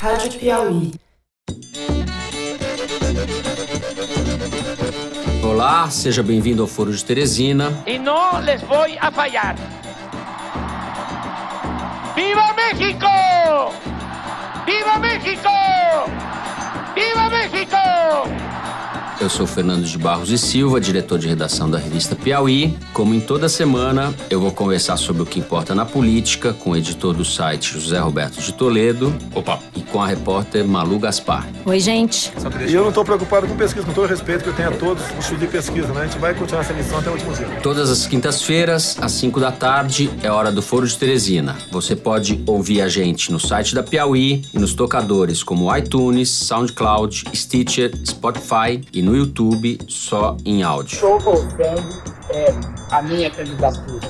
Rádio Piauí. Olá, seja bem-vindo ao Foro de Teresina. E não les vou a falhar. Viva México! Viva México! Viva México! Eu sou Fernando de Barros e Silva, diretor de redação da revista Piauí. Como em toda semana, eu vou conversar sobre o que importa na política com o editor do site José Roberto de Toledo. Opa! E com a repórter Malu Gaspar. Oi, gente. E eu não estou preocupado com pesquisa, com todo o respeito que eu tenho a todos os estudos de pesquisa, né? A gente vai continuar essa missão até o último dia. Todas as quintas-feiras, às 5 da tarde, é hora do Foro de Teresina. Você pode ouvir a gente no site da Piauí e nos tocadores como iTunes, SoundCloud, Stitcher, Spotify e no YouTube só em áudio. Estou voltando é, a minha candidatura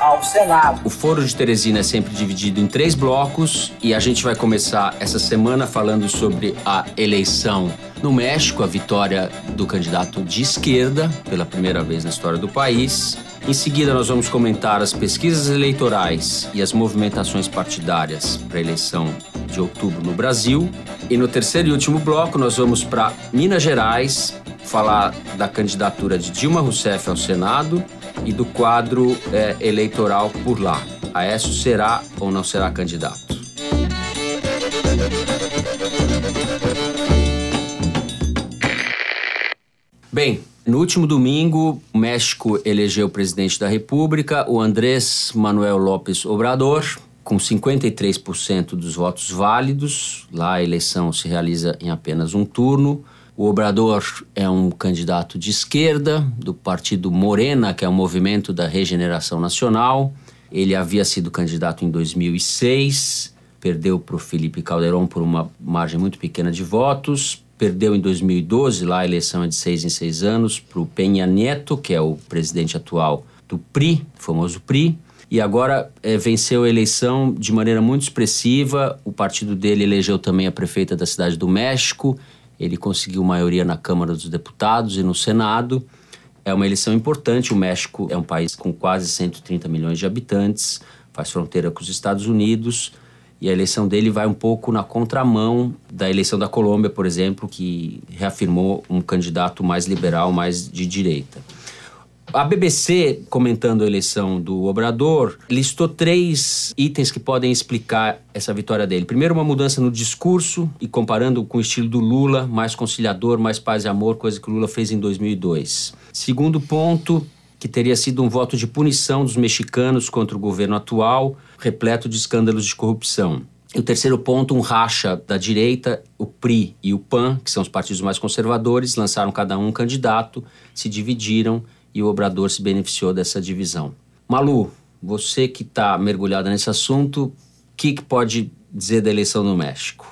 ao Senado. O Foro de Teresina é sempre dividido em três blocos e a gente vai começar essa semana falando sobre a eleição no México, a vitória do candidato de esquerda pela primeira vez na história do país. Em seguida, nós vamos comentar as pesquisas eleitorais e as movimentações partidárias para a eleição de outubro no Brasil. E no terceiro e último bloco, nós vamos para Minas Gerais falar da candidatura de Dilma Rousseff ao Senado e do quadro é, eleitoral por lá. Aécio será ou não será candidato? Bem, no último domingo, o México elegeu o presidente da República, o Andrés Manuel López Obrador, com 53% dos votos válidos. Lá a eleição se realiza em apenas um turno. O Obrador é um candidato de esquerda, do partido Morena, que é um movimento da regeneração nacional. Ele havia sido candidato em 2006, perdeu para o Felipe Calderón por uma margem muito pequena de votos. Perdeu em 2012, lá a eleição é de seis em seis anos, para o Penha Neto, que é o presidente atual do PRI, famoso PRI e agora é, venceu a eleição de maneira muito expressiva. O partido dele elegeu também a prefeita da cidade do México. Ele conseguiu maioria na Câmara dos Deputados e no Senado. É uma eleição importante. O México é um país com quase 130 milhões de habitantes, faz fronteira com os Estados Unidos. E a eleição dele vai um pouco na contramão da eleição da Colômbia, por exemplo, que reafirmou um candidato mais liberal, mais de direita. A BBC, comentando a eleição do Obrador, listou três itens que podem explicar essa vitória dele. Primeiro, uma mudança no discurso e comparando com o estilo do Lula, mais conciliador, mais paz e amor, coisa que o Lula fez em 2002. Segundo ponto, que teria sido um voto de punição dos mexicanos contra o governo atual, repleto de escândalos de corrupção. E o terceiro ponto, um racha da direita, o PRI e o PAN, que são os partidos mais conservadores, lançaram cada um um candidato, se dividiram e o Obrador se beneficiou dessa divisão. Malu, você que está mergulhada nesse assunto, o que, que pode dizer da eleição no México?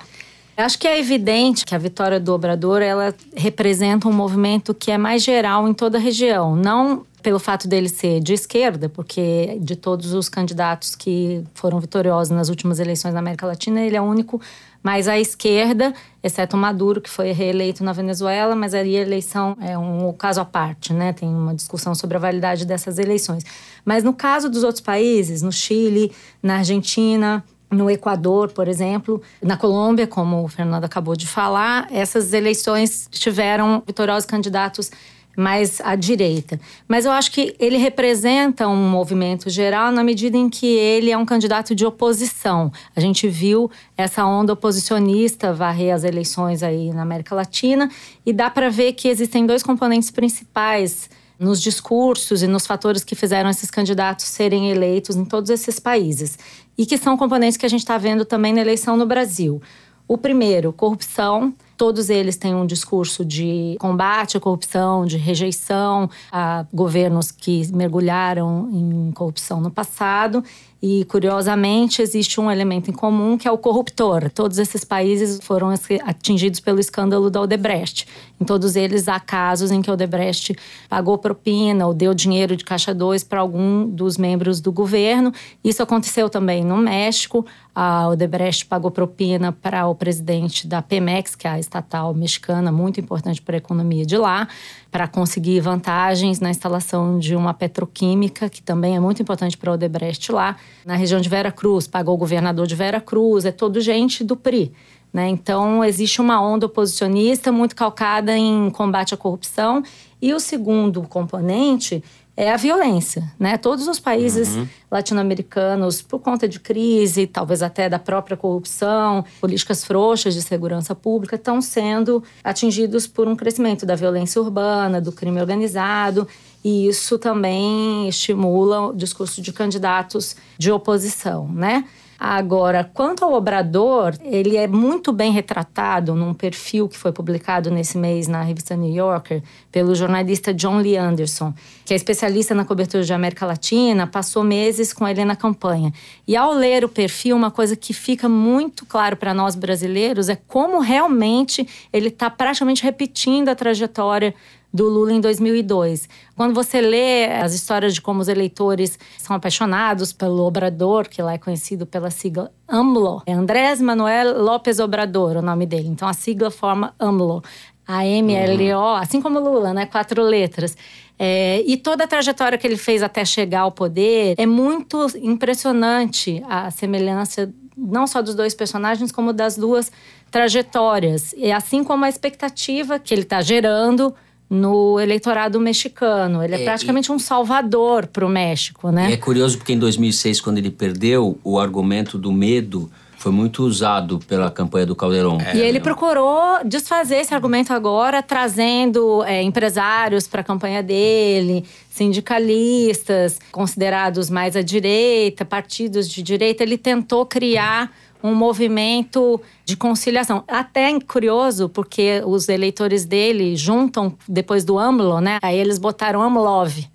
Acho que é evidente que a vitória do Obrador ela representa um movimento que é mais geral em toda a região, não pelo fato dele ser de esquerda, porque de todos os candidatos que foram vitoriosos nas últimas eleições na América Latina, ele é o único mais à esquerda, exceto Maduro, que foi reeleito na Venezuela, mas aí a eleição é um caso à parte, né? Tem uma discussão sobre a validade dessas eleições. Mas no caso dos outros países, no Chile, na Argentina, no Equador, por exemplo, na Colômbia, como o Fernando acabou de falar, essas eleições tiveram vitoriosos candidatos mais à direita. Mas eu acho que ele representa um movimento geral na medida em que ele é um candidato de oposição. A gente viu essa onda oposicionista varrer as eleições aí na América Latina e dá para ver que existem dois componentes principais nos discursos e nos fatores que fizeram esses candidatos serem eleitos em todos esses países e que são componentes que a gente está vendo também na eleição no Brasil. O primeiro, corrupção. Todos eles têm um discurso de combate à corrupção, de rejeição a governos que mergulharam em corrupção no passado. E, curiosamente, existe um elemento em comum que é o corruptor. Todos esses países foram atingidos pelo escândalo da Odebrecht. Em todos eles há casos em que a Odebrecht pagou propina ou deu dinheiro de caixa 2 para algum dos membros do governo. Isso aconteceu também no México. A Odebrecht pagou propina para o presidente da Pemex, que é a estatal mexicana, muito importante para a economia de lá, para conseguir vantagens na instalação de uma petroquímica, que também é muito importante para Odebrecht lá. na região de Vera Cruz, pagou o governador de Vera Cruz, é todo gente do PRI. Né? Então, existe uma onda oposicionista muito calcada em combate à corrupção. E o segundo componente é a violência, né? Todos os países uhum. latino-americanos, por conta de crise, talvez até da própria corrupção, políticas frouxas de segurança pública, estão sendo atingidos por um crescimento da violência urbana, do crime organizado, e isso também estimula o discurso de candidatos de oposição, né? Agora, quanto ao Obrador, ele é muito bem retratado num perfil que foi publicado nesse mês na revista New Yorker pelo jornalista John Lee Anderson, que é especialista na cobertura de América Latina, passou meses com ele na campanha. E ao ler o perfil, uma coisa que fica muito claro para nós brasileiros é como realmente ele está praticamente repetindo a trajetória do Lula em 2002. Quando você lê as histórias de como os eleitores são apaixonados pelo Obrador, que lá é conhecido pela sigla AMLO, é Andrés Manuel López Obrador o nome dele. Então a sigla forma AMLO. A-M-L-O, uhum. assim como Lula, né? Quatro letras. É, e toda a trajetória que ele fez até chegar ao poder é muito impressionante a semelhança não só dos dois personagens, como das duas trajetórias. E assim como a expectativa que ele está gerando no eleitorado mexicano. Ele é, é praticamente e... um salvador para o México, né? É curioso porque em 2006, quando ele perdeu, o argumento do medo foi muito usado pela campanha do Caldeirão. É, e ele procurou desfazer esse argumento agora, trazendo é, empresários para a campanha dele, sindicalistas considerados mais à direita, partidos de direita. Ele tentou criar um movimento de conciliação. Até curioso, porque os eleitores dele juntam depois do AMLO, né? Aí eles botaram AMLOV.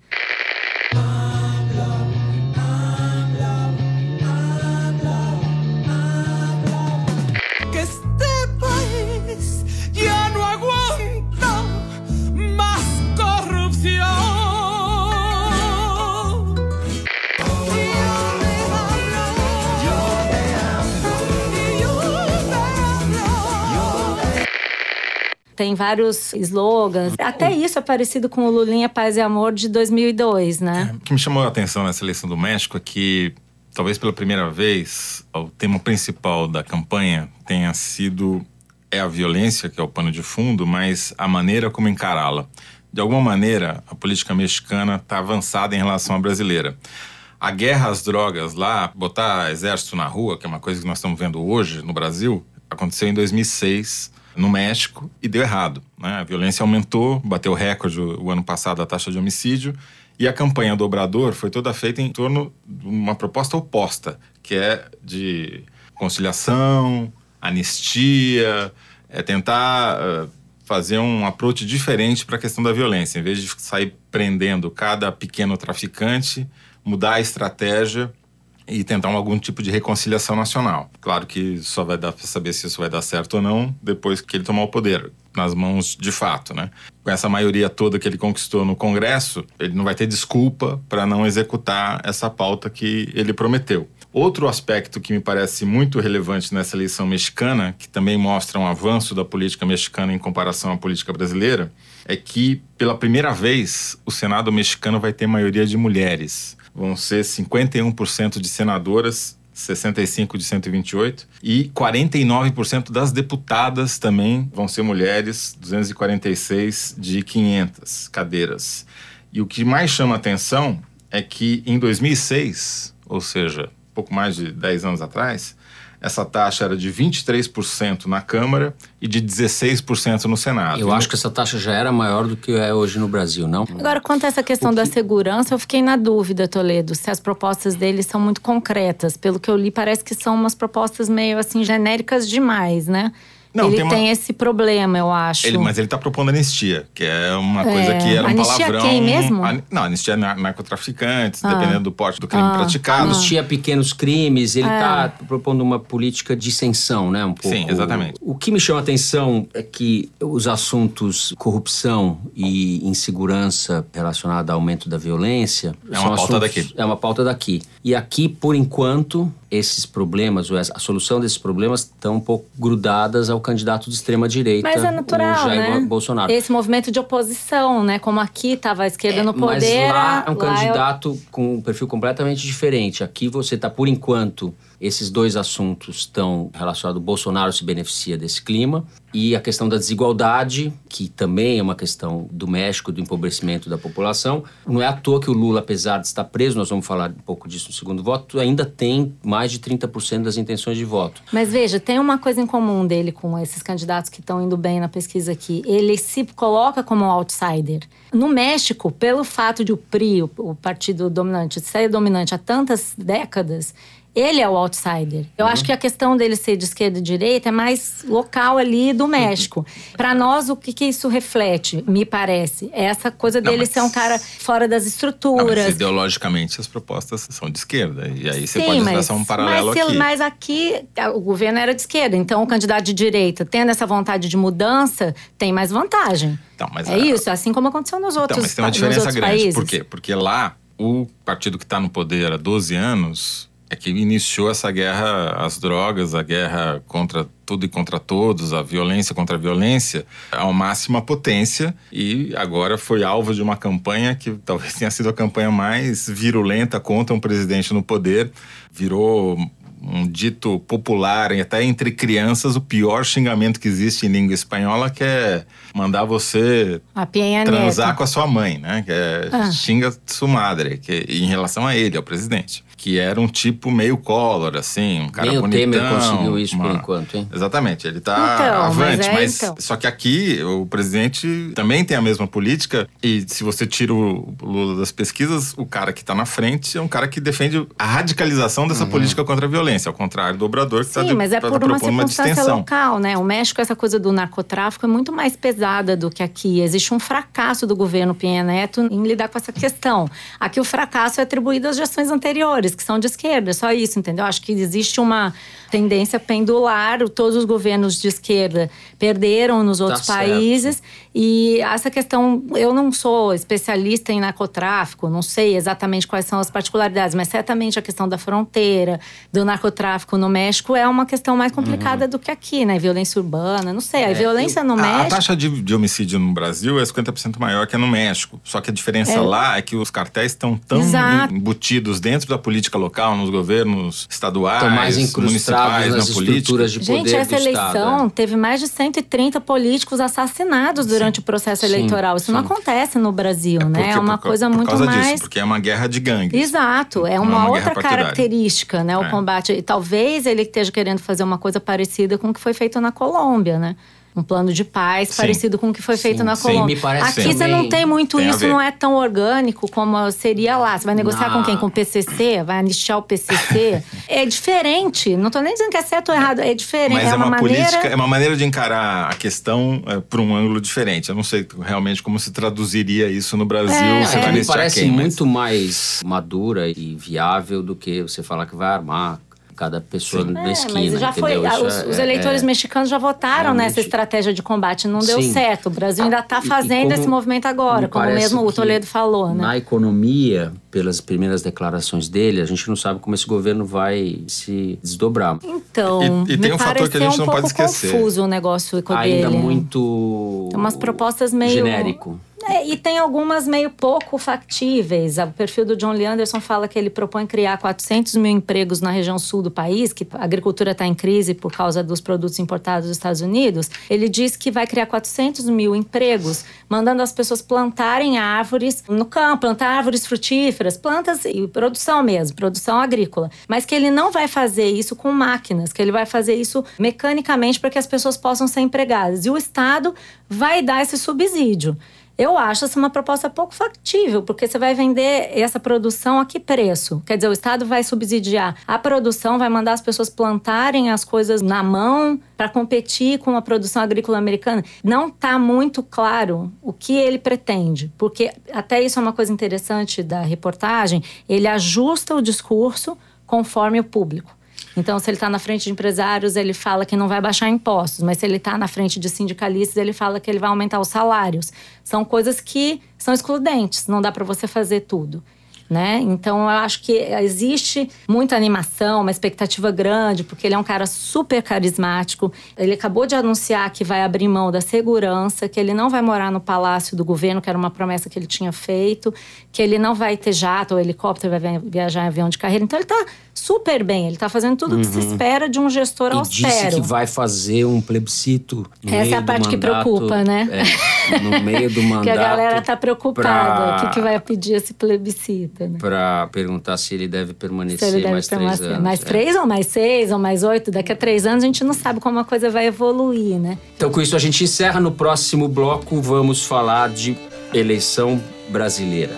Tem vários slogans. Até isso é parecido com o Lulinha Paz e Amor de 2002, né? É, o que me chamou a atenção nessa eleição do México é que, talvez pela primeira vez, o tema principal da campanha tenha sido é a violência, que é o pano de fundo, mas a maneira como encará-la. De alguma maneira, a política mexicana está avançada em relação à brasileira. A guerra às drogas lá, botar exército na rua, que é uma coisa que nós estamos vendo hoje no Brasil, aconteceu em 2006 no México e deu errado. Né? A violência aumentou, bateu recorde o, ano passado a taxa de homicídio e a campanha do Obrador foi toda feita em torno de uma proposta oposta, que é de conciliação, anistia, é tentar uh, fazer um approach diferente para a questão da violência. Em vez de sair prendendo cada pequeno traficante, mudar a estratégia e tentar algum tipo de reconciliação nacional. Claro que só vai dar para saber se isso vai dar certo ou não depois que ele tomar o poder nas mãos de fato, né? Com essa maioria toda que ele conquistou no Congresso, ele não vai ter desculpa para não executar essa pauta que ele prometeu. Outro aspecto que me parece muito relevante nessa eleição mexicana, que também mostra um avanço da política mexicana em comparação à política brasileira, é que, pela primeira vez, o Senado mexicano vai ter maioria de mulheres vão ser 51% de senadoras 65 de 128 e 49% das deputadas também vão ser mulheres, 246 de 500 cadeiras. E o que mais chama atenção é que em 2006, ou seja, pouco mais de 10 anos atrás, essa taxa era de 23% na Câmara e de 16% no Senado. Eu acho que essa taxa já era maior do que é hoje no Brasil, não? Agora, quanto a essa questão que... da segurança, eu fiquei na dúvida, Toledo, se as propostas dele são muito concretas. Pelo que eu li, parece que são umas propostas meio assim genéricas demais, né? Não, ele tem, uma... tem, esse problema, eu acho. Ele, mas ele está propondo anistia, que é uma coisa é. que era um anistia palavrão. Quem mesmo? Não, anistia narcotraficantes, ah. dependendo do porte do crime ah. praticado. Anistia pequenos crimes, ele está é. propondo uma política de isenção, né? Um pouco. Sim, exatamente. O que me chama a atenção é que os assuntos corrupção e insegurança relacionada ao aumento da violência. É uma pauta assuntos, daqui. É uma pauta daqui. E aqui, por enquanto, esses problemas, ou a solução desses problemas, estão um pouco grudadas ao candidato de extrema direita, Mas é natural, o Jair né? Bolsonaro. Esse movimento de oposição, né? Como aqui estava a esquerda no Mas poder. lá é um é candidato com um perfil completamente diferente. Aqui você está, por enquanto, esses dois assuntos estão relacionados. O Bolsonaro se beneficia desse clima e a questão da desigualdade, que também é uma questão do México, do empobrecimento da população. Não é à toa que o Lula, apesar de estar preso, nós vamos falar um pouco disso no segundo voto, ainda tem mais de 30% das intenções de voto. Mas veja, tem uma coisa em comum dele com esses candidatos que estão indo bem na pesquisa aqui. Ele se coloca como um outsider. No México, pelo fato de o PRI, o, partido dominante, ser dominante há tantas décadas, ele é o outsider. Eu acho que a questão dele ser de esquerda e direita é mais local ali do México. Para nós, o que, que isso reflete, me parece? É essa coisa Não, dele mas- ser um cara fora das Não, estruturas. mas ideologicamente as propostas são de esquerda. E aí você Sim, pode traçar um paralelo mas, aqui. mas aqui o governo era de esquerda, então o candidato de direita, tendo essa vontade de mudança, tem mais vantagem. Então, mas é a- isso, assim como aconteceu nos outros, Então, mas tem uma diferença grande. países. Por quê? Porque lá, o partido que está no poder há 12 anos é que iniciou essa guerra às drogas, a guerra contra tudo e contra todos, a violência contra a violência, ao máxima potência. E agora foi alvo de uma campanha que talvez tenha sido a campanha mais virulenta contra um presidente no poder. Virou um dito popular, até entre crianças, o pior xingamento que existe em língua espanhola, que é mandar você transar com a sua mãe, né? Que é Ah. xinga sua madre, que em relação a ele, ao presidente, que era um tipo meio Collor, assim, um cara Nem o bonitão. Temer conseguiu isso por uma- enquanto, hein? Exatamente, ele tá Então, avante, mas mas, é, então. só que aqui o presidente também tem a mesma política e se você tira o Lula das pesquisas, o cara que tá na frente é um cara que defende a radicalização dessa política contra a violência, ao contrário do Obrador que Sim, tá, mas é tá por uma uma circunstância distensão. local, né? O México, essa coisa do narcotráfico é muito mais pesada do que aqui. Existe um fracasso do governo Pinha Neto em lidar com essa questão. Aqui o fracasso é atribuído às gestões anteriores, que são de esquerda, só isso, entendeu? Acho que existe uma tendência pendular, todos os governos de esquerda perderam nos outros certo. países. E essa questão, eu não sou especialista em narcotráfico, não sei exatamente quais são as particularidades, mas certamente a questão da fronteira, do narcotráfico no México é uma questão mais complicada do que aqui, né? Violência urbana, não sei. A violência no A- A, México. taxa de, de homicídio no Brasil é 50% maior que a no México. Só que a diferença É. lá é que os cartéis estão tão Exato. embutidos dentro da política local, nos governos estaduais, Estão mais municipais, nas na política. estruturas de poder Gente, essa do eleição Estado. é. teve mais de 130 políticos assassinados durante o processo Sim, eleitoral. Isso não sim. acontece no Brasil, né? Porque- É uma por, coisa por muito causa mais. disso, porque é uma guerra de gangues. Exato, é Não uma, é uma outra característica, né? O É. combate. E talvez ele esteja querendo fazer uma coisa parecida com o que foi feito na Colômbia, né? Um plano de paz Sim. parecido com o que foi feito Sim, na sim, Colômbia. me parece Aqui você também- não tem muito tem isso, não é tão orgânico como seria lá. Você vai negociar Na- com quem? Com o PCC? Vai anistiar o PCC? é diferente. Não tô nem dizendo que é certo ou errado. É diferente. Mas é uma, maneira... política, é uma maneira de encarar a questão é, por um ângulo diferente. Eu não sei realmente como se traduziria isso no Brasil. É, você é. me parece quem, mas- muito mais madura e viável do que você falar que vai armar cada pessoa Sim. na É, esquina, mas já foi. Isso Os, é- os é- eleitores é- mexicanos já votaram realmente- nessa estratégia de combate. Não deu Sim. certo. O Brasil ainda está E- e fazendo como esse movimento agora, me como mesmo o Toledo falou, né? Na economia, pelas primeiras declarações dele, a gente não sabe como esse governo vai se desdobrar. Então, E- e tem me um fator que a gente não um pode pouco esquecer. confuso o negócio com Ainda dele. muito. Tem umas propostas meio- genérico. É, e tem algumas meio pouco factíveis. O perfil do John Lee Anderson fala que ele propõe criar 400 mil empregos na região sul do país, que a agricultura está em crise por causa dos produtos importados dos Estados Unidos. Ele diz que vai criar 400 mil empregos, mandando as pessoas plantarem árvores no campo, plantar árvores frutíferas, plantas e produção mesmo, produção agrícola. Mas que ele não vai fazer isso com máquinas, que ele vai fazer isso mecanicamente para que as pessoas possam ser empregadas. E o Estado vai dar esse subsídio. Eu acho essa uma proposta pouco factível, porque você vai vender essa produção a que preço? Quer dizer, o Estado vai subsidiar a produção, vai mandar as pessoas plantarem as coisas na mão para competir com a produção agrícola americana. Não está muito claro o que ele pretende, porque até isso é uma coisa interessante da reportagem, ele ajusta o discurso conforme o público. Então, se ele está na frente de empresários, ele fala que não vai baixar impostos, mas se ele está na frente de sindicalistas, ele fala que ele vai aumentar os salários. São coisas que são excludentes, não dá para você fazer tudo. Né? Então eu acho que existe muita animação, uma expectativa grande, porque ele é um cara super carismático. Ele acabou de anunciar que vai abrir mão da segurança, que ele não vai morar no palácio do governo, que era uma promessa que ele tinha feito, que ele não vai ter jato ou helicóptero, vai viajar em avião de carreira. Então ele tá super bem, ele tá fazendo tudo o que se espera de um gestor Uhum. E austero. disse que vai fazer um plebiscito. Essa é a parte que preocupa, né? é, no meio do mandato. que a galera tá preocupada. pra- O que, que vai pedir esse plebiscito, né? Para perguntar se ele deve permanecer ele deve mais três anos. mais é. três, ou mais seis, ou mais oito. Daqui a três anos a gente não sabe como a coisa vai evoluir, né? Então, com isso, a gente encerra. No próximo bloco, vamos falar de eleição brasileira.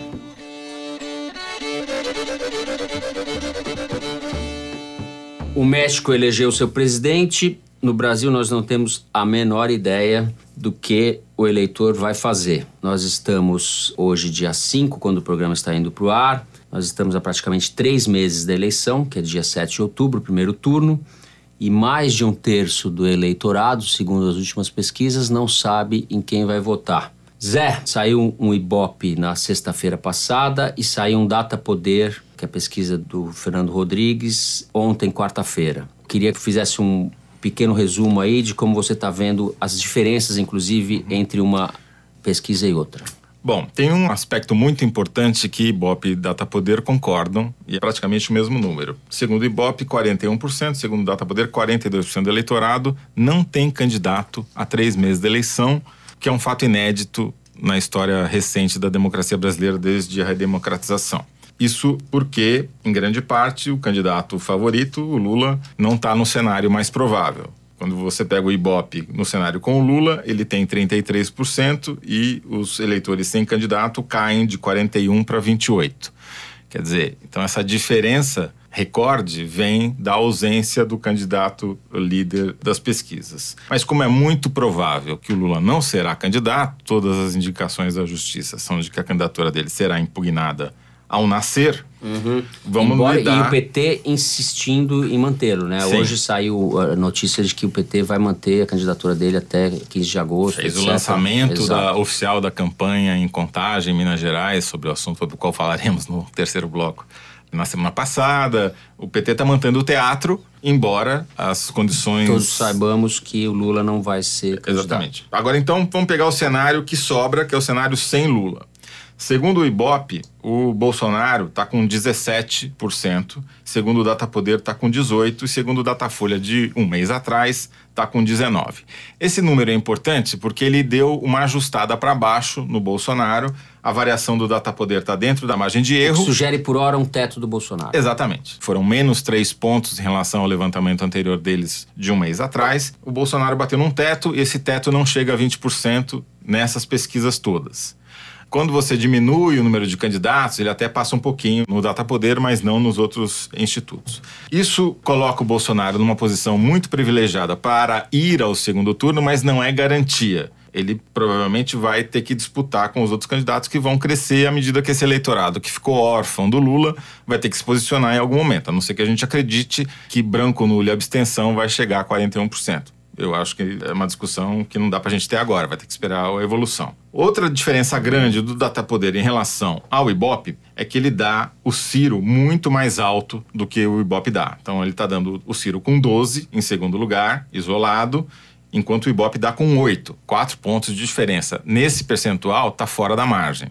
O México elegeu seu presidente. No Brasil, nós não temos a menor ideia do que o eleitor vai fazer. Nós estamos hoje, dia 5, quando o programa está indo para o ar. Nós estamos há praticamente três meses da eleição, que é dia 7 de outubro, primeiro turno. E mais de um terço do eleitorado, segundo as últimas pesquisas, não sabe em quem vai votar. Zé, saiu um Ibope na sexta-feira passada e saiu um Data Poder, que é a pesquisa do Fernando Rodrigues, ontem, quarta-feira. Queria que fizesse um pequeno resumo aí de como você está vendo as diferenças, inclusive, entre uma pesquisa e outra. Bom, tem um aspecto muito importante que Ibope e Datapoder concordam, e é praticamente o mesmo número. Segundo Ibope, 41%, segundo Datapoder, 42% do eleitorado não tem candidato há três meses da eleição, que é um fato inédito na história recente da democracia brasileira desde a redemocratização. Isso porque, em grande parte, o candidato favorito, o Lula, não está no cenário mais provável. Quando você pega o Ibope no cenário com o Lula, ele tem 33% e os eleitores sem candidato caem de 41 para 28. Quer dizer, então essa diferença recorde vem da ausência do candidato líder das pesquisas. Mas como é muito provável que o Lula não será candidato, todas as indicações da justiça são de que a candidatura dele será impugnada ao nascer. Vamos Embora, lidar... E o PT insistindo em mantê-lo, né? Sim. Hoje saiu a notícia de que o PT vai manter a candidatura dele até 15 de agosto. Fez o etc. lançamento da, oficial da campanha em Contagem, em Minas Gerais, sobre o assunto sobre o qual falaremos no terceiro bloco. Na semana passada, o PT está mantendo o teatro, embora as condições. Todos saibamos que o Lula não vai ser candidato. Exatamente. Agora então vamos pegar o cenário que sobra, que é o cenário sem Lula. Segundo o Ibope, o Bolsonaro está com 17%, segundo o Datapoder está com 18% e segundo o Datafolha de um mês atrás está com 19%. Esse número é importante porque ele deu uma ajustada para baixo no Bolsonaro, a variação do Datapoder está dentro da margem de erro. Sugere por hora um teto do Bolsonaro. Exatamente. Foram menos três pontos em relação ao levantamento anterior deles de um mês atrás. O Bolsonaro bateu num teto e esse teto não chega a 20% nessas pesquisas todas. Quando você diminui o número de candidatos, ele até passa um pouquinho no Datapoder, mas não nos outros institutos. Isso coloca o Bolsonaro numa posição muito privilegiada para ir ao segundo turno, mas não é garantia. Ele provavelmente vai ter que disputar com os outros candidatos que vão crescer à medida que esse eleitorado que ficou órfão do Lula vai ter que se posicionar em algum momento, a não ser que a gente acredite que branco, nulo e abstenção vai chegar a 41%. Eu acho que é uma discussão que não dá pra gente ter agora, vai ter que esperar a evolução. Outra diferença grande do Datapoder em relação ao Ibope é que ele dá o Ciro muito mais alto do que o Ibope dá. Então ele está dando o Ciro com 12 em segundo lugar, isolado, enquanto o Ibope dá com 8, 4 pontos de diferença. Nesse percentual está fora da margem.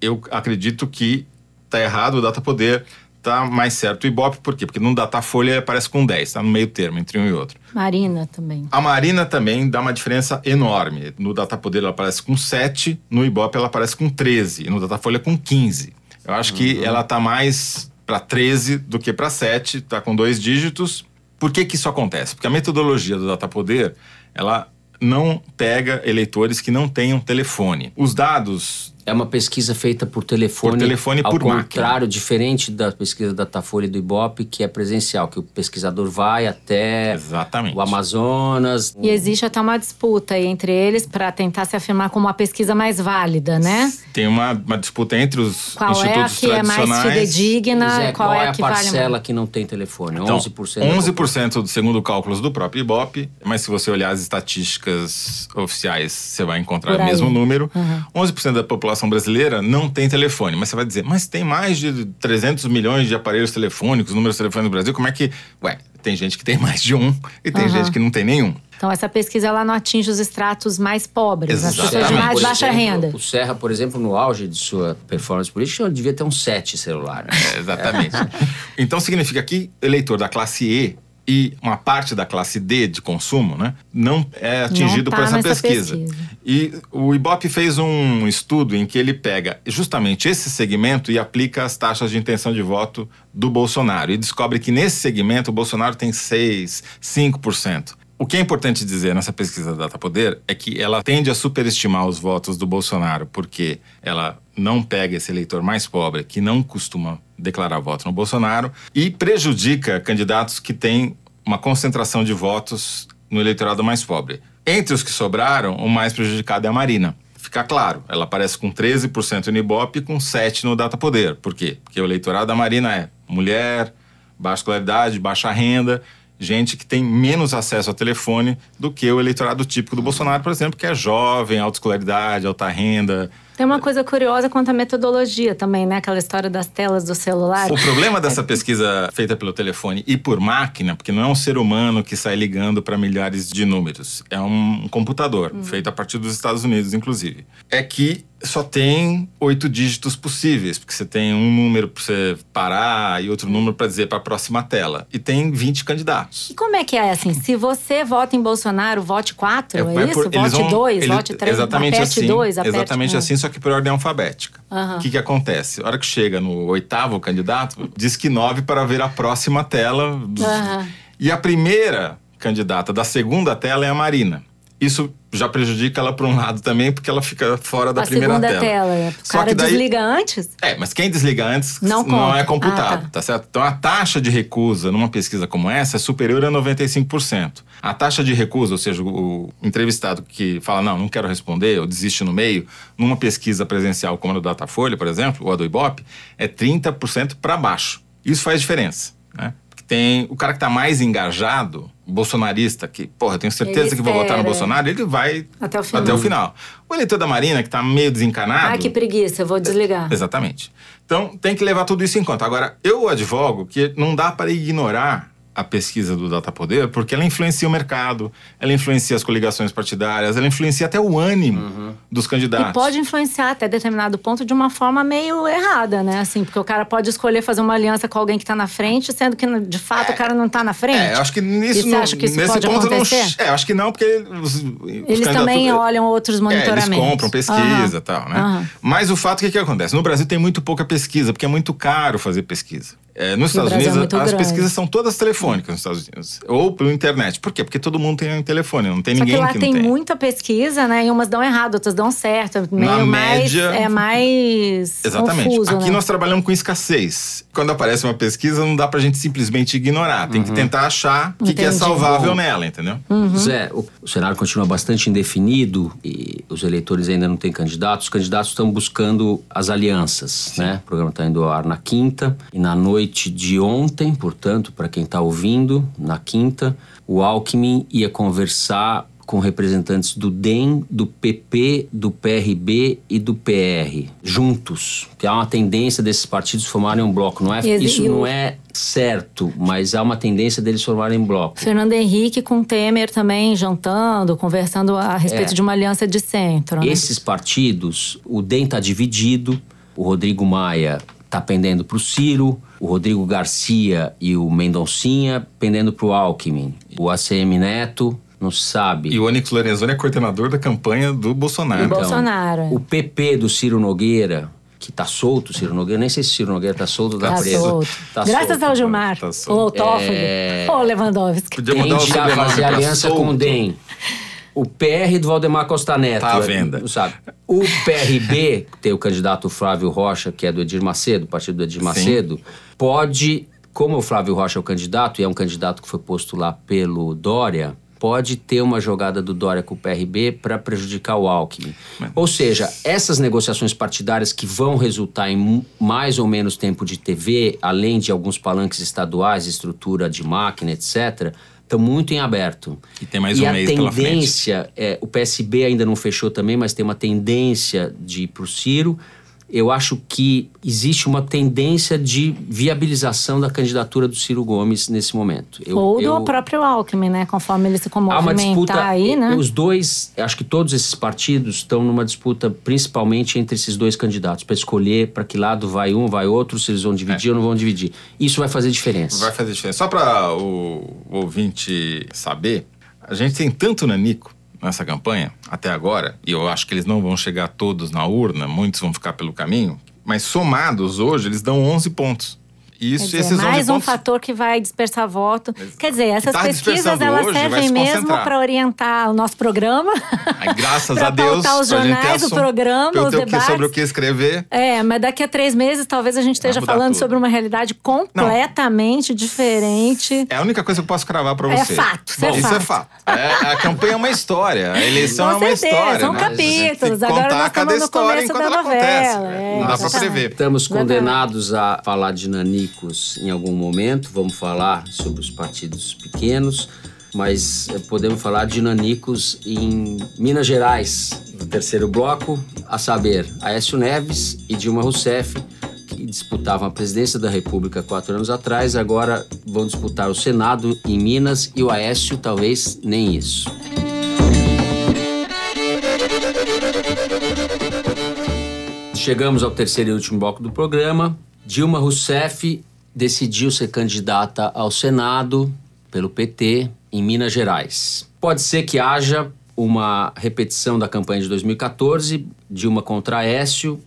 Eu acredito que está errado o Datapoder, está mais certo o Ibope, por quê? Porque no Datafolha ele aparece com 10, está no meio termo entre um e outro. Marina também. A Marina também dá uma diferença enorme. No Datapoder ela aparece com 7, no Ibope ela aparece com 13, e no Datafolha com 15. Eu acho que ela tá mais para 13 do que para 7, tá com dois dígitos. Por que que isso acontece? Porque a metodologia do Datapoder, ela não pega eleitores que não tenham telefone. Os dados É uma pesquisa feita por telefone. Por telefone ao por máquina. contrário, diferente da pesquisa da Datafolha e do Ibope, que é presencial, que o pesquisador vai até Exatamente. o Amazonas. E existe até uma disputa aí entre eles para tentar se afirmar como a pesquisa mais válida, né? tem uma, uma disputa entre os Qual é a institutos que é mais tradicionais. fidedigna? Zé, qual, é a a que vale parcela mais? que não tem telefone? Então, 11%. da 11% do segundo cálculos do próprio Ibope, mas se você olhar as estatísticas oficiais, você vai encontrar o mesmo número. 11% da população população brasileira não tem telefone. Mas você vai dizer, mas tem mais de 300 milhões de aparelhos telefônicos, números de telefone no Brasil, como é que... Ué, tem gente que tem mais de um e tem Aham. gente que não tem nenhum. Então, essa pesquisa ela não atinge os estratos mais pobres, as pessoas de Exatamente. mais Por baixa exemplo, renda. O Serra, por exemplo, no auge de sua performance política, ele devia ter um 7 celular. né? É, exatamente. então significa que eleitor da classe E e uma parte da classe D de consumo, né, não é atingido tá por essa pesquisa. pesquisa. E o Ibope fez um estudo em que ele pega justamente esse segmento e aplica as taxas de intenção de voto do Bolsonaro e descobre que nesse segmento o Bolsonaro tem 6, 5%. O que é importante dizer nessa pesquisa da Data Poder é que ela tende a superestimar os votos do Bolsonaro, porque ela não pega esse eleitor mais pobre, que não costuma declarar voto no Bolsonaro, e prejudica candidatos que têm uma concentração de votos no eleitorado mais pobre. Entre os que sobraram, o mais prejudicado é a Marina. Fica claro, ela aparece com 13% no Ibope e com 7% no Data Poder. Por quê? Porque o eleitorado da Marina é mulher, baixa escolaridade, baixa renda, gente que tem menos acesso ao telefone do que o eleitorado típico do Bolsonaro, por exemplo, que é jovem, alta escolaridade, alta renda. Tem uma coisa curiosa quanto à metodologia também, né? Aquela história das telas do celular. O problema dessa pesquisa feita pelo telefone e por máquina, porque não é um ser humano que sai ligando para milhares de números, é um computador, feito a partir dos Estados Unidos, inclusive, é que só tem oito dígitos possíveis, porque você tem um número para você parar e outro número para dizer para a próxima tela. E tem 20 candidatos. E como é que é assim? Se você vota em Bolsonaro, vote 4, é, vai isso? por- vote 2, eles- vote 3, exatamente aperte assim, 2, aperte Exatamente um. assim, só que por ordem alfabética. O Aham. que, que acontece? A hora que chega no oitavo candidato, diz que nove para ver a próxima tela. Aham. E a primeira candidata da segunda tela é a Marina. Isso já prejudica ela por um lado também, porque ela fica fora da A primeira segunda tela. tela. é. O Só cara que daí- desliga antes? é, mas quem desliga antes Não não, é computado, Ah, tá. tá. certo? Então a taxa de recusa numa pesquisa como essa é superior a 95%. A taxa de recusa, ou seja, o entrevistado que fala, não, não quero responder, ou desiste no meio, numa pesquisa presencial como a do Datafolha, por exemplo, ou a do Ibope, é 30% para baixo. Isso faz diferença, né? Porque tem o cara que está mais engajado, bolsonarista, que, porra, eu tenho certeza Ele que vou votar no. Bolsonaro, ele vai Até o final. Até o final. O eleitor da Marina, que está meio desencanado... Ah, que preguiça, eu vou desligar. Exatamente. Então, tem que levar tudo isso em conta. Agora, eu advogo que não dá para ignorar a pesquisa do Data Poder, porque ela influencia o mercado, ela influencia as coligações partidárias, ela influencia até o ânimo dos candidatos. E pode influenciar até determinado ponto de uma forma meio errada, né? Assim, porque o cara pode escolher fazer uma aliança com alguém que tá na frente, sendo que de fato o cara não tá na frente. É, eu acho que nisso, E não- acha que isso nesse pode ponto acontecer? não. É, eu acho que não, porque os, os Eles também candidatos- olham outros É, monitoramentos. eles compram pesquisa e tal, né? Aham. Mas o fato, o que, que acontece? No Brasil tem muito pouca pesquisa, porque é muito caro fazer pesquisa. É, nos Estados é Unidos, muito as grande. pesquisas são todas telefônicas nos Estados Unidos. Ou pela internet. Por quê? Porque todo mundo tem um telefone, não tem Só que ninguém lá que tem não tem. muita pesquisa, né? E umas dão errado, outras dão certo. Meio mais. média- É mais. Exatamente. Confuso, Aqui né? nós trabalhamos com escassez. Quando aparece uma pesquisa, não dá pra gente simplesmente ignorar. Tem que tentar achar o que, que é salvável nela, entendeu? Uhum. Zé, o, o cenário continua bastante indefinido e os eleitores ainda não têm candidatos. Os candidatos estão buscando as alianças, né? O programa está indo ao ar na quinta e na noite de ontem, portanto, para quem está ouvindo, na quinta, o Alckmin ia conversar com representantes do DEM, do PP, do PRB e do PR, juntos. Que há uma tendência desses partidos formarem um bloco. Não é, isso não é certo, mas há uma tendência deles formarem um bloco. Fernando Henrique com Temer também jantando, conversando a respeito É. de uma aliança de centro. né? Esses partidos, o DEM está dividido, o Rodrigo Maia está pendendo para o Ciro, o Rodrigo Garcia e o Mendoncinha pendendo para o Alckmin. O ACM Neto, não sabe. E o Onyx Lorenzoni é coordenador da campanha do Bolsonaro. Do Bolsonaro. é. O PP do Ciro Nogueira, que tá solto, Ciro Nogueira, nem sei se o Ciro Nogueira tá solto ou tá, Tá preso. solto. Tá Graças solto. ao Gilmar. tá solto. ou o Toffoli. É. Ou o Lewandowski. Podia mudar o Tende a fazer pra aliança solto. com o DEM. O PR do Valdemar Costa Neto. Tá à venda. Sabe? O PRB, tem o candidato Flávio Rocha, que é do Edir Macedo, partido do Edir Macedo, pode, como o Flávio Rocha é o candidato, e é um candidato que foi posto lá pelo Dória, pode ter uma jogada do Dória com o PRB para prejudicar o Alckmin. Ou seja, essas negociações partidárias que vão resultar em mais ou menos tempo de TV, além de alguns palanques estaduais, estrutura de máquina, etc., estão muito em aberto. E tem mais e um a mês pela frente. tendência, é, o PSB ainda não fechou também, mas tem uma tendência de ir para o Ciro. Eu acho que existe uma tendência de viabilização da candidatura do Ciro Gomes nesse momento. Eu, Ou do eu- próprio Alckmin, né? Conforme ele se Há uma disputa. aí, né? Os dois, acho que todos esses partidos estão numa disputa, principalmente entre esses dois candidatos, para escolher para que lado vai um, vai outro, se eles vão dividir ou não vão dividir. Isso vai fazer diferença. Vai fazer diferença. Só para o, o ouvinte saber, a gente tem tanto nanico nessa campanha, até agora, e eu acho que eles não vão chegar todos na urna, muitos vão ficar pelo caminho, mas somados hoje, eles dão 11 pontos. Isso, dizer, esses 11 mais um pontos... fator que vai dispersar voto. Quer dizer, essas tá pesquisas elas servem se mesmo para orientar o nosso programa. Aí, graças a Deus, os jornais, o programa, os ter o que- debates. sobre o que escrever. É, mas daqui a três meses talvez a gente esteja falando tudo. sobre uma realidade completamente diferente. É a única coisa que eu posso cravar pra É você. fato, isso é Isso é fato. É, a campanha é uma história, a eleição Com é uma certeza, história. são né? capítulos. Agora contar nós cada estamos no história começo da ela novela, acontece. é, Não dá pra exatamente. prever. Estamos condenados a falar de nanicos em algum momento. Vamos falar sobre os partidos pequenos, mas eh, podemos falar de nanicos em Minas Gerais, no terceiro bloco, a saber, Aécio Neves e Dilma Rousseff, que disputavam a presidência da República quatro anos atrás, agora vão disputar o Senado em Minas e o Aécio talvez nem isso. Chegamos ao terceiro e último bloco do programa. Dilma Rousseff decidiu ser candidata ao Senado pelo PT em Minas Gerais. Pode ser que haja uma repetição da campanha de 2014, Dilma contra Aécio,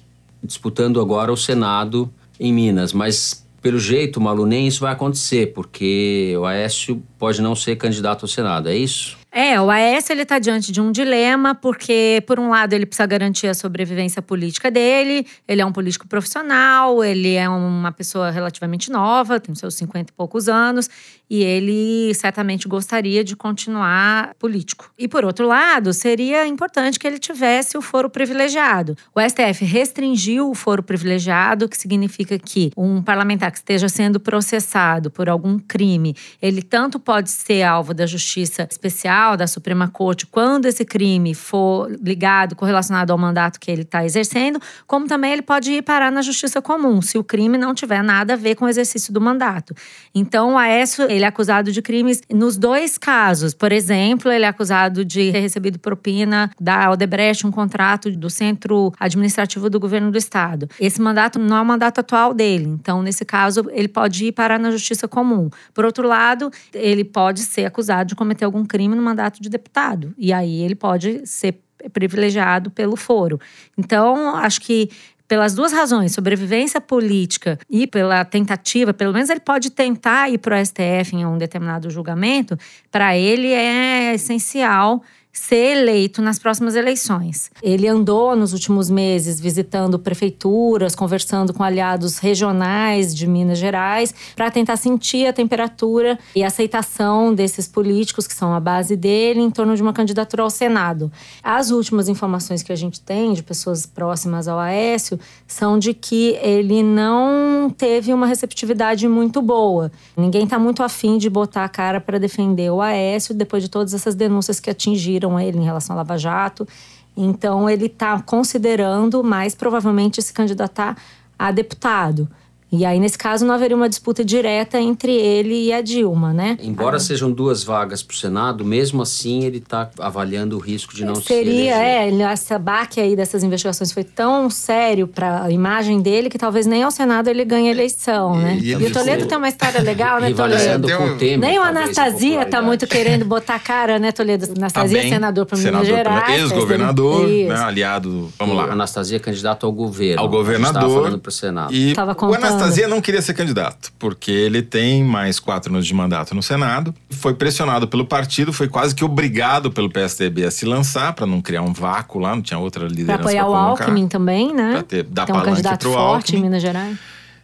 disputando agora o Senado em Minas, mas pelo jeito, Malu, nem isso vai acontecer, porque o Aécio pode não ser candidato ao Senado, é isso? É, o Aécio ele está diante de um dilema, porque, por um lado, ele precisa garantir a sobrevivência política dele, ele é um político profissional, ele é uma pessoa relativamente nova, tem seus 50 e poucos anos, e ele certamente gostaria de continuar político. E, por outro lado, seria importante que ele tivesse o foro privilegiado. O STF restringiu o foro privilegiado, que significa que um parlamentar que esteja sendo processado por algum crime, ele tanto pode ser alvo da justiça especial da Suprema Corte quando esse crime for ligado, correlacionado ao mandato que ele está exercendo, como também ele pode ir parar na justiça comum, se o crime não tiver nada a ver com o exercício do mandato. Então, o Aécio, ele é acusado de crimes nos dois casos. Por exemplo, ele é acusado de ter recebido propina da Odebrecht, um contrato do Centro Administrativo do Governo do Estado. Esse mandato não é o mandato atual dele. Então, nesse caso, ele pode ir parar na justiça comum. Por outro lado, ele pode ser acusado de cometer algum crime no mandato de deputado. E aí ele pode ser privilegiado pelo foro. Então, acho que pelas duas razões, sobrevivência política e pela tentativa, pelo menos ele pode tentar ir para o STF em um determinado julgamento, para ele é essencial ser eleito nas próximas eleições. Ele andou nos últimos meses visitando prefeituras, conversando com aliados regionais de Minas Gerais, para tentar sentir a temperatura e a aceitação desses políticos que são a base dele em torno de uma candidatura ao Senado. As últimas informações que a gente tem de pessoas próximas ao Aécio são de que ele não teve uma receptividade muito boa. Ninguém está muito afim de botar a cara para defender o Aécio depois de todas essas denúncias que atingiram ele em relação à Lava Jato. Então, ele está considerando mais provavelmente se candidatar a deputado. E aí, nesse caso, não haveria uma disputa direta entre ele e a Dilma, né? Embora sejam duas vagas para o Senado, mesmo assim ele está avaliando o risco de não se Seria, eleger. é, essa baque aí dessas investigações foi tão sério para a imagem dele que talvez nem ao Senado ele ganhe a eleição, né? E E, o Toledo ficou tem uma história legal, né, Toledo? Com o Temer. Nem o Anastasia tá popularidade. muito querendo botar cara, né, Toledo? Anastasia Tá bem, é senador para Minas Gerais. Ex-governador, né, aliado. Vamos lá. Anastasia é candidato ao governo. Ao governador. tava falando para o Senado. E Tava contando. Anastasia não queria ser candidato, porque ele tem mais quatro anos de mandato no Senado. Foi pressionado pelo partido, foi quase que obrigado pelo PSDB a se lançar para não criar um vácuo lá, não tinha outra Para liderança apoiar pra o. Alckmin também, né? Pra ter- dar Tem um candidato forte Alckmin. em Minas Gerais.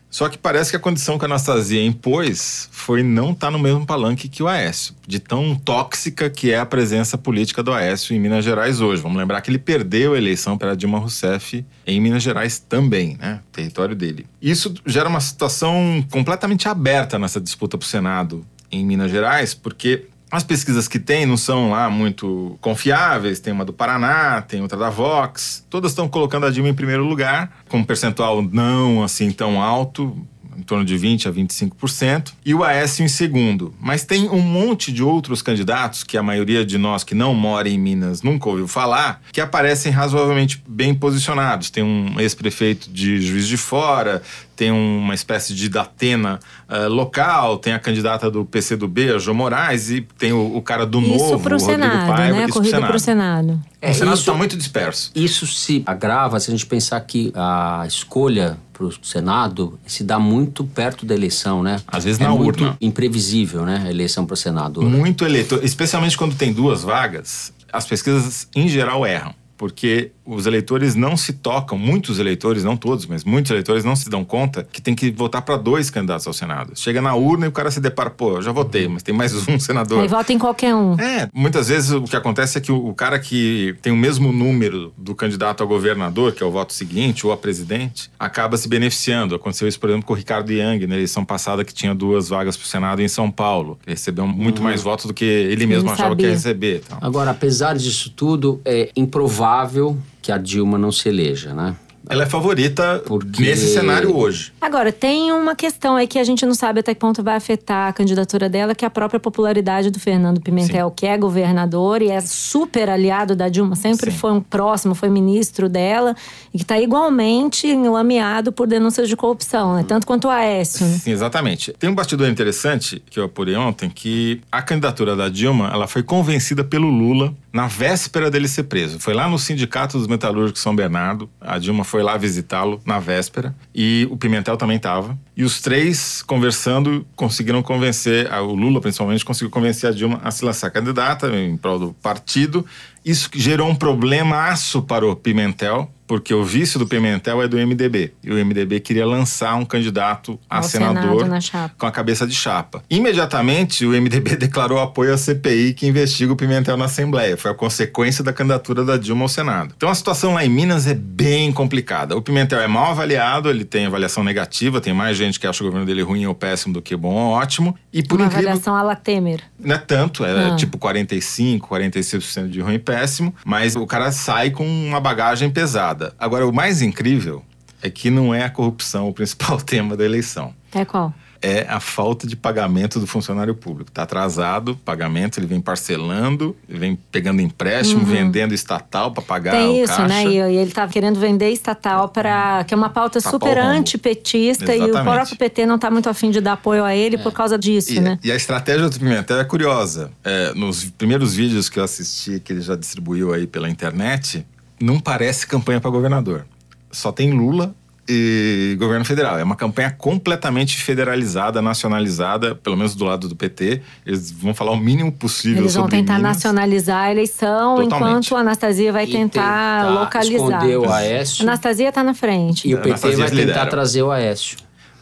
Só que parece que a condição que a Anastasia impôs foi não estar no mesmo palanque que o Aécio, de tão tóxica que é a presença política do Aécio em Minas Gerais hoje. Vamos lembrar que ele perdeu a eleição para Dilma Rousseff em Minas Gerais também, né? Território dele. Isso gera uma situação completamente aberta nessa disputa para o Senado em Minas Gerais, porque As pesquisas que tem não são lá muito confiáveis, tem uma do Paraná, tem outra da Vox. Todas estão colocando a Dilma em primeiro lugar, com um percentual não assim tão alto, em torno de 20% a 25%, e o Aécio em segundo. Mas tem um monte de outros candidatos, que a maioria de nós que não mora em Minas nunca ouviu falar, que aparecem razoavelmente bem posicionados. Tem um ex-prefeito de Juiz de Fora, tem uma espécie de Datena uh, local, tem a candidata do PCdoB, a Jo Moraes, e tem o, o cara do Isso Novo, pro o Rodrigo Senado, Paiva. né? isso pro Corrida Senado. pro Senado. É, o Senado isso- está muito disperso. Isso se agrava se a gente pensar que a escolha para o Senado se dá muito perto da eleição, né? Às vezes é na muito urna. imprevisível, né? A eleição para o Senado. Muito eleitor, especialmente quando tem duas vagas, as pesquisas em geral erram. Porque os eleitores não se tocam, muitos eleitores, não todos, mas muitos eleitores não se dão conta que tem que votar para dois candidatos ao Senado. Chega na urna e o cara se depara, pô, eu já votei, mas tem mais um senador. Aí vota em qualquer um. É, muitas vezes o que acontece é que o, o cara que tem o mesmo número do candidato a governador, que é o voto seguinte, ou a presidente, acaba se beneficiando. Aconteceu isso, por exemplo, com o Ricardo Yang, na eleição passada, que tinha duas vagas para o Senado em São Paulo. que Recebeu muito mais votos do que ele mesmo Ele achava que ia sabia. receber. Então. Agora, apesar disso tudo, é improvável que a Dilma não se eleja, né? Ela é favorita Porque- nesse cenário hoje. Agora, tem uma questão aí que a gente não sabe até que ponto vai afetar a candidatura dela, que é a própria popularidade do Fernando Pimentel, que é governador e é super aliado da Dilma, sempre Sim. foi um próximo, foi ministro dela, e que está igualmente enlameado por denúncias de corrupção, né? Tanto quanto o Aécio, né? Sim, exatamente. Tem um bastidor interessante que eu apurei ontem, que a candidatura da Dilma, ela foi convencida pelo Lula na véspera dele ser preso. Foi lá no Sindicato dos Metalúrgicos São Bernardo, a Dilma foi lá visitá-lo na véspera, e o Pimentel também estava. E os três, conversando, conseguiram convencer, o Lula principalmente, conseguiu convencer a Dilma a se lançar candidata em prol do partido. Isso gerou um problemaço para o Pimentel, porque o vice do Pimentel é do MDB. E o MDB queria lançar um candidato a Ao senador Senado, na chapa. com a cabeça de chapa. Imediatamente, o MDB declarou apoio à CPI que investiga o Pimentel na Assembleia. Foi a consequência da candidatura da Dilma ao Senado. Então a situação lá em Minas é bem complicada. O Pimentel é mal avaliado, ele tem avaliação negativa, tem mais gente que acha o governo dele ruim ou péssimo do que bom ou ótimo. E por uma incrível avaliação à la Temer. não é tanto, é Ah. tipo 45, 46% de ruim e péssimo, mas o cara sai com uma bagagem pesada. Agora, o mais incrível é que não é a corrupção o principal tema da eleição. É qual? É a falta de pagamento do funcionário público. Está atrasado o pagamento, ele vem parcelando, vem pegando empréstimo, vendendo estatal para pagar Uhum. Tem o isso, caixa. né? E, e ele estava querendo vender estatal para. que é uma pauta Tapar super antipetista e o próprio PT não está muito afim de dar apoio a ele por causa disso, E, né? e a estratégia do Pimentel é curiosa. É, nos primeiros vídeos que eu assisti, que ele já distribuiu aí pela internet, não parece campanha para governador. Só tem Lula e governo federal. É uma campanha completamente federalizada, nacionalizada, pelo menos do lado do PT. Eles vão falar o mínimo possível Eles vão sobre tentar Minas. nacionalizar a eleição, Totalmente. enquanto a Anastasia vai tentar, tentar localizar. esconder o Aécio. Anastasia está na frente. E o PT Anastasia vai tentar lidera. trazer o Aécio.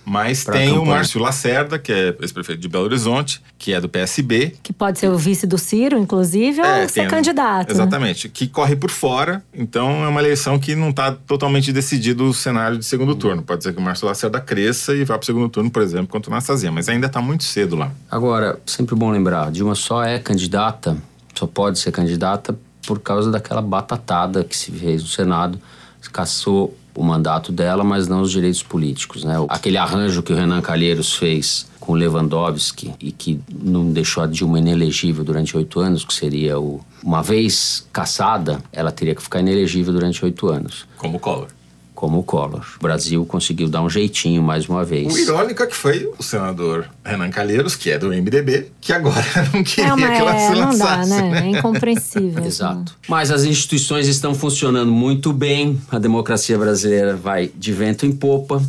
Mas Pra tem o. Márcio Lacerda, que é ex-prefeito de Belo Horizonte, que é do PSB, Que pode ser o vice do Ciro, inclusive, ou É, ser tem- candidato. né? Exatamente. Que corre por fora. Então é uma eleição que não está totalmente decidido o cenário de segundo turno. Pode ser que o Márcio Lacerda cresça e vá para o segundo turno, por exemplo, contra o Anastasia. Mas ainda está muito cedo lá. Agora, sempre bom lembrar, Dilma só é candidata, só pode ser candidata por causa daquela batatada que se fez no Senado, caçou o mandato dela, mas não os direitos políticos, né? Aquele arranjo que o Renan Calheiros fez com Lewandowski e que não deixou a Dilma inelegível durante oito anos, que seria o... Uma vez caçada, ela teria que ficar inelegível durante oito anos, Como Collor. Como o Collor. O Brasil conseguiu dar um jeitinho mais uma vez. O irônico é que foi o senador Renan Calheiros, que é do MDB, que agora não queria É uma, que ela é, se não dá, lançasse. né? É incompreensível. Exato. Mas as instituições estão funcionando muito bem, a democracia brasileira vai de vento em popa.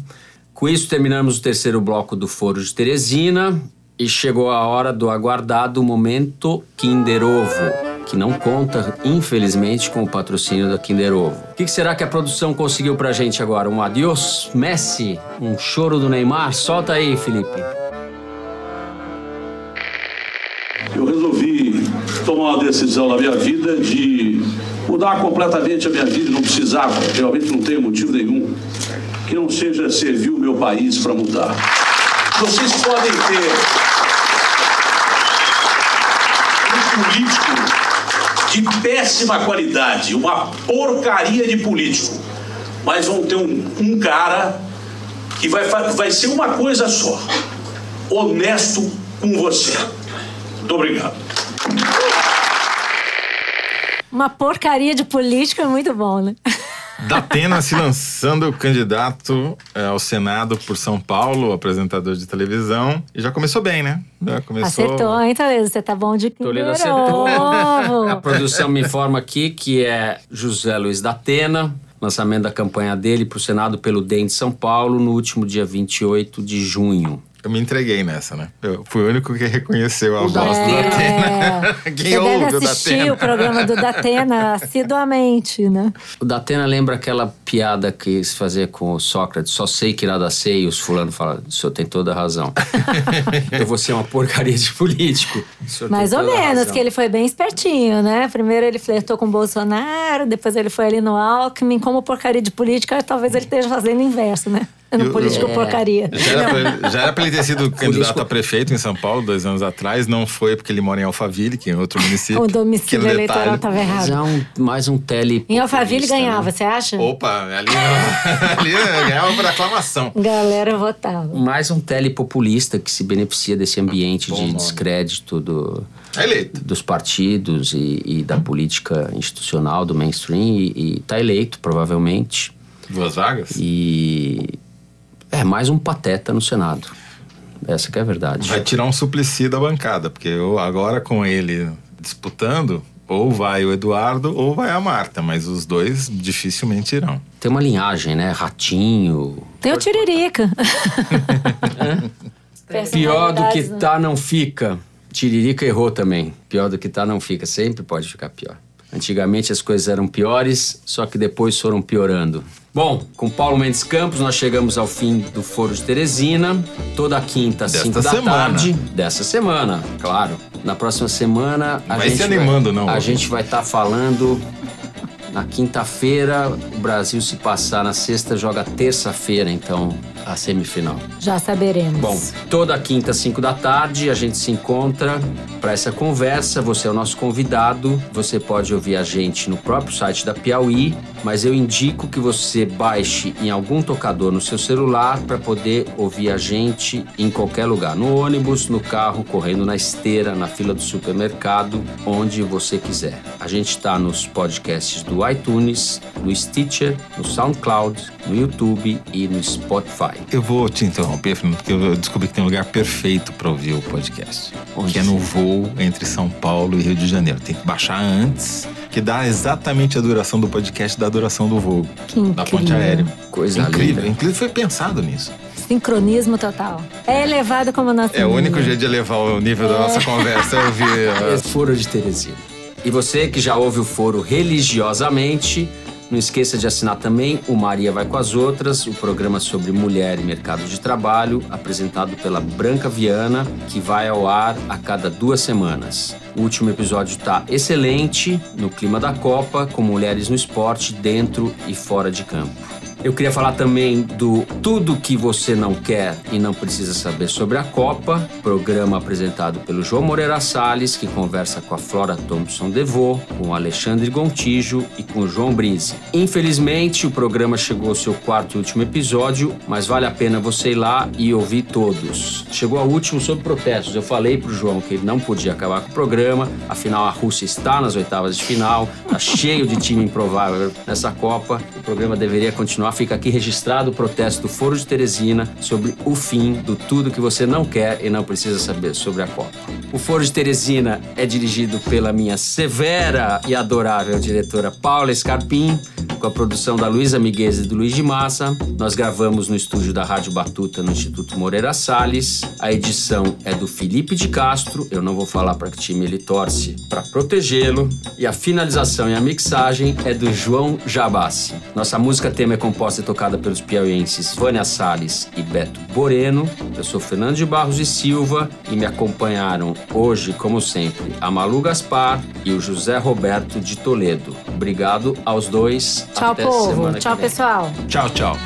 Com isso, terminamos o terceiro bloco do Foro de Teresina e chegou a hora do aguardado momento Kinder Ovo, que não conta, infelizmente, com o patrocínio da Kinder Ovo. O que será que a produção conseguiu pra gente agora? Um adiós, Messi? Um choro do Neymar? Solta aí, Felipe. Eu resolvi tomar uma decisão na minha vida de mudar completamente a minha vida. Não precisava, realmente não tenho motivo nenhum que não seja servir o meu país para mudar. Vocês podem ter. De péssima qualidade, uma porcaria de político. Mas vão ter um, um cara que vai, vai ser uma coisa só: honesto com você. Muito obrigado. Uma porcaria de político é muito bom, né? Datena se lançando candidato eh, ao Senado por São Paulo, apresentador de televisão. E já começou bem, né? Já começou. Acertou, hein, Toledo? Você tá bom de Toledo primeiro acertou. A produção me informa aqui que é José Luiz da Atena, lançamento da campanha dele para o Senado pelo DEM de São Paulo no último dia 28 de junho. Eu me entreguei nessa, né? Eu fui o único que reconheceu a O voz do Datena. Datena. É, Quem você ouve deve o assistir Datena? o programa do Datena assiduamente, né? O Datena lembra aquela piada que se fazia com o Sócrates, só sei que nada sei, e os fulano fala, o senhor tem toda a razão. eu vou ser uma porcaria de político. O Mais ou menos, razão. que ele foi bem espertinho, né? Primeiro ele flertou com o Bolsonaro, depois ele foi ali no Alckmin. Como porcaria de política, talvez ele esteja fazendo o inverso, né? No Eu- político É. porcaria. Já era, pra, já era pra ele ter sido candidato a prefeito em São Paulo dois anos atrás. Não foi porque ele mora em Alphaville, que é outro município. O domicílio Que no eleitoral estava Mas errado. é um, mais um tele. Em Alphaville populista, ganhava, né? você acha? Opa, ali, ali ganhava por aclamação. Galera votava. Mais um telepopulista que se beneficia desse ambiente Bom de nome. descrédito do, É eleito. dos partidos e, e da política institucional, do mainstream, e está eleito, provavelmente. Duas vagas? E é mais um pateta no Senado. Essa que é a verdade. Vai tirar um suplicy da bancada, porque eu, agora com ele disputando, ou vai o Eduardo ou vai a Marta, mas os dois dificilmente irão. Tem uma linhagem, né? Ratinho. Tem o Tiririca. Pior do que né? tá, não fica. Tiririca errou também. Pior do que tá, não fica. Sempre pode ficar pior. Antigamente as coisas eram piores, só que depois foram piorando. Bom, com Paulo Mendes Campos nós chegamos ao fim do Foro de Teresina. Toda quinta, às Desta 5 da semana. tarde. Dessa semana, claro. Na próxima semana a Vai gente se animando, não, A gente vai estar falando na quinta-feira, o Brasil se passar na sexta joga terça-feira, então a semifinal. Já saberemos. Bom, toda quinta, 5 da tarde, a gente se encontra para essa conversa. Você é o nosso convidado. Você pode ouvir a gente no próprio site da Piauí, mas eu indico que você baixe em algum tocador no seu celular para poder ouvir a gente em qualquer lugar. No ônibus, no carro, correndo na esteira, na fila do supermercado, onde você quiser. A gente está nos podcasts do iTunes, no Stitcher, no SoundCloud, no YouTube e no Spotify. Eu vou te interromper, Fernando, porque eu descobri que tem um lugar perfeito para ouvir o podcast. Onde que é no voo entre São Paulo e Rio de Janeiro. Tem que baixar antes, que dá exatamente a duração do podcast da duração do voo. Que Da ponte incrível. aérea. Coisa incrível. linda. Inclusive foi pensado nisso. Sincronismo total. É elevado como nosso É o único jeito de elevar o nível da nossa conversa, é ouvir. É Foro de Teresina. E você que já ouve o foro religiosamente, não esqueça de assinar também o Maria Vai com as Outras, o programa sobre mulher e mercado de trabalho, apresentado pela Branca Viana, que vai ao ar a cada duas semanas. O último episódio está excelente, no clima da Copa, com mulheres no esporte, dentro e fora de campo. Eu queria falar também do Tudo que você não quer e não precisa saber sobre a Copa, programa apresentado pelo João Moreira Salles, que conversa com a Flora Thompson Devô, com Alexandre Gontijo e com João Brise. Infelizmente, o programa chegou ao seu quarto e último episódio, mas vale a pena você ir lá e ouvir todos. Chegou ao último sobre protestos. Eu falei pro João que ele não podia acabar com o programa, afinal a Rússia está nas oitavas de final, tá cheio de time improvável nessa Copa. O programa deveria continuar. Fica aqui registrado o protesto do Foro de Teresina sobre o fim do tudo que você não quer e não precisa saber sobre a Copa. O Foro de Teresina é dirigido pela minha severa e adorável diretora Paula Scarpim, com a produção da Luísa Miguez e do Luiz de Massa. Nós gravamos no estúdio da Rádio Batuta, no Instituto Moreira Salles. A edição é do Felipe de Castro. Eu não vou falar para que time ele torce para protegê-lo. E a finalização e a mixagem é do João Jabassi. Nossa música tema é composta e tocada pelos piauienses Vânia Salles e Beto Boreno. Eu sou Fernando de Barros e Silva e me acompanharam hoje, como sempre, a Malu Gaspar e o José Roberto de Toledo. Obrigado aos dois. Tchau, Até povo. Tchau, pessoal. Tchau, tchau.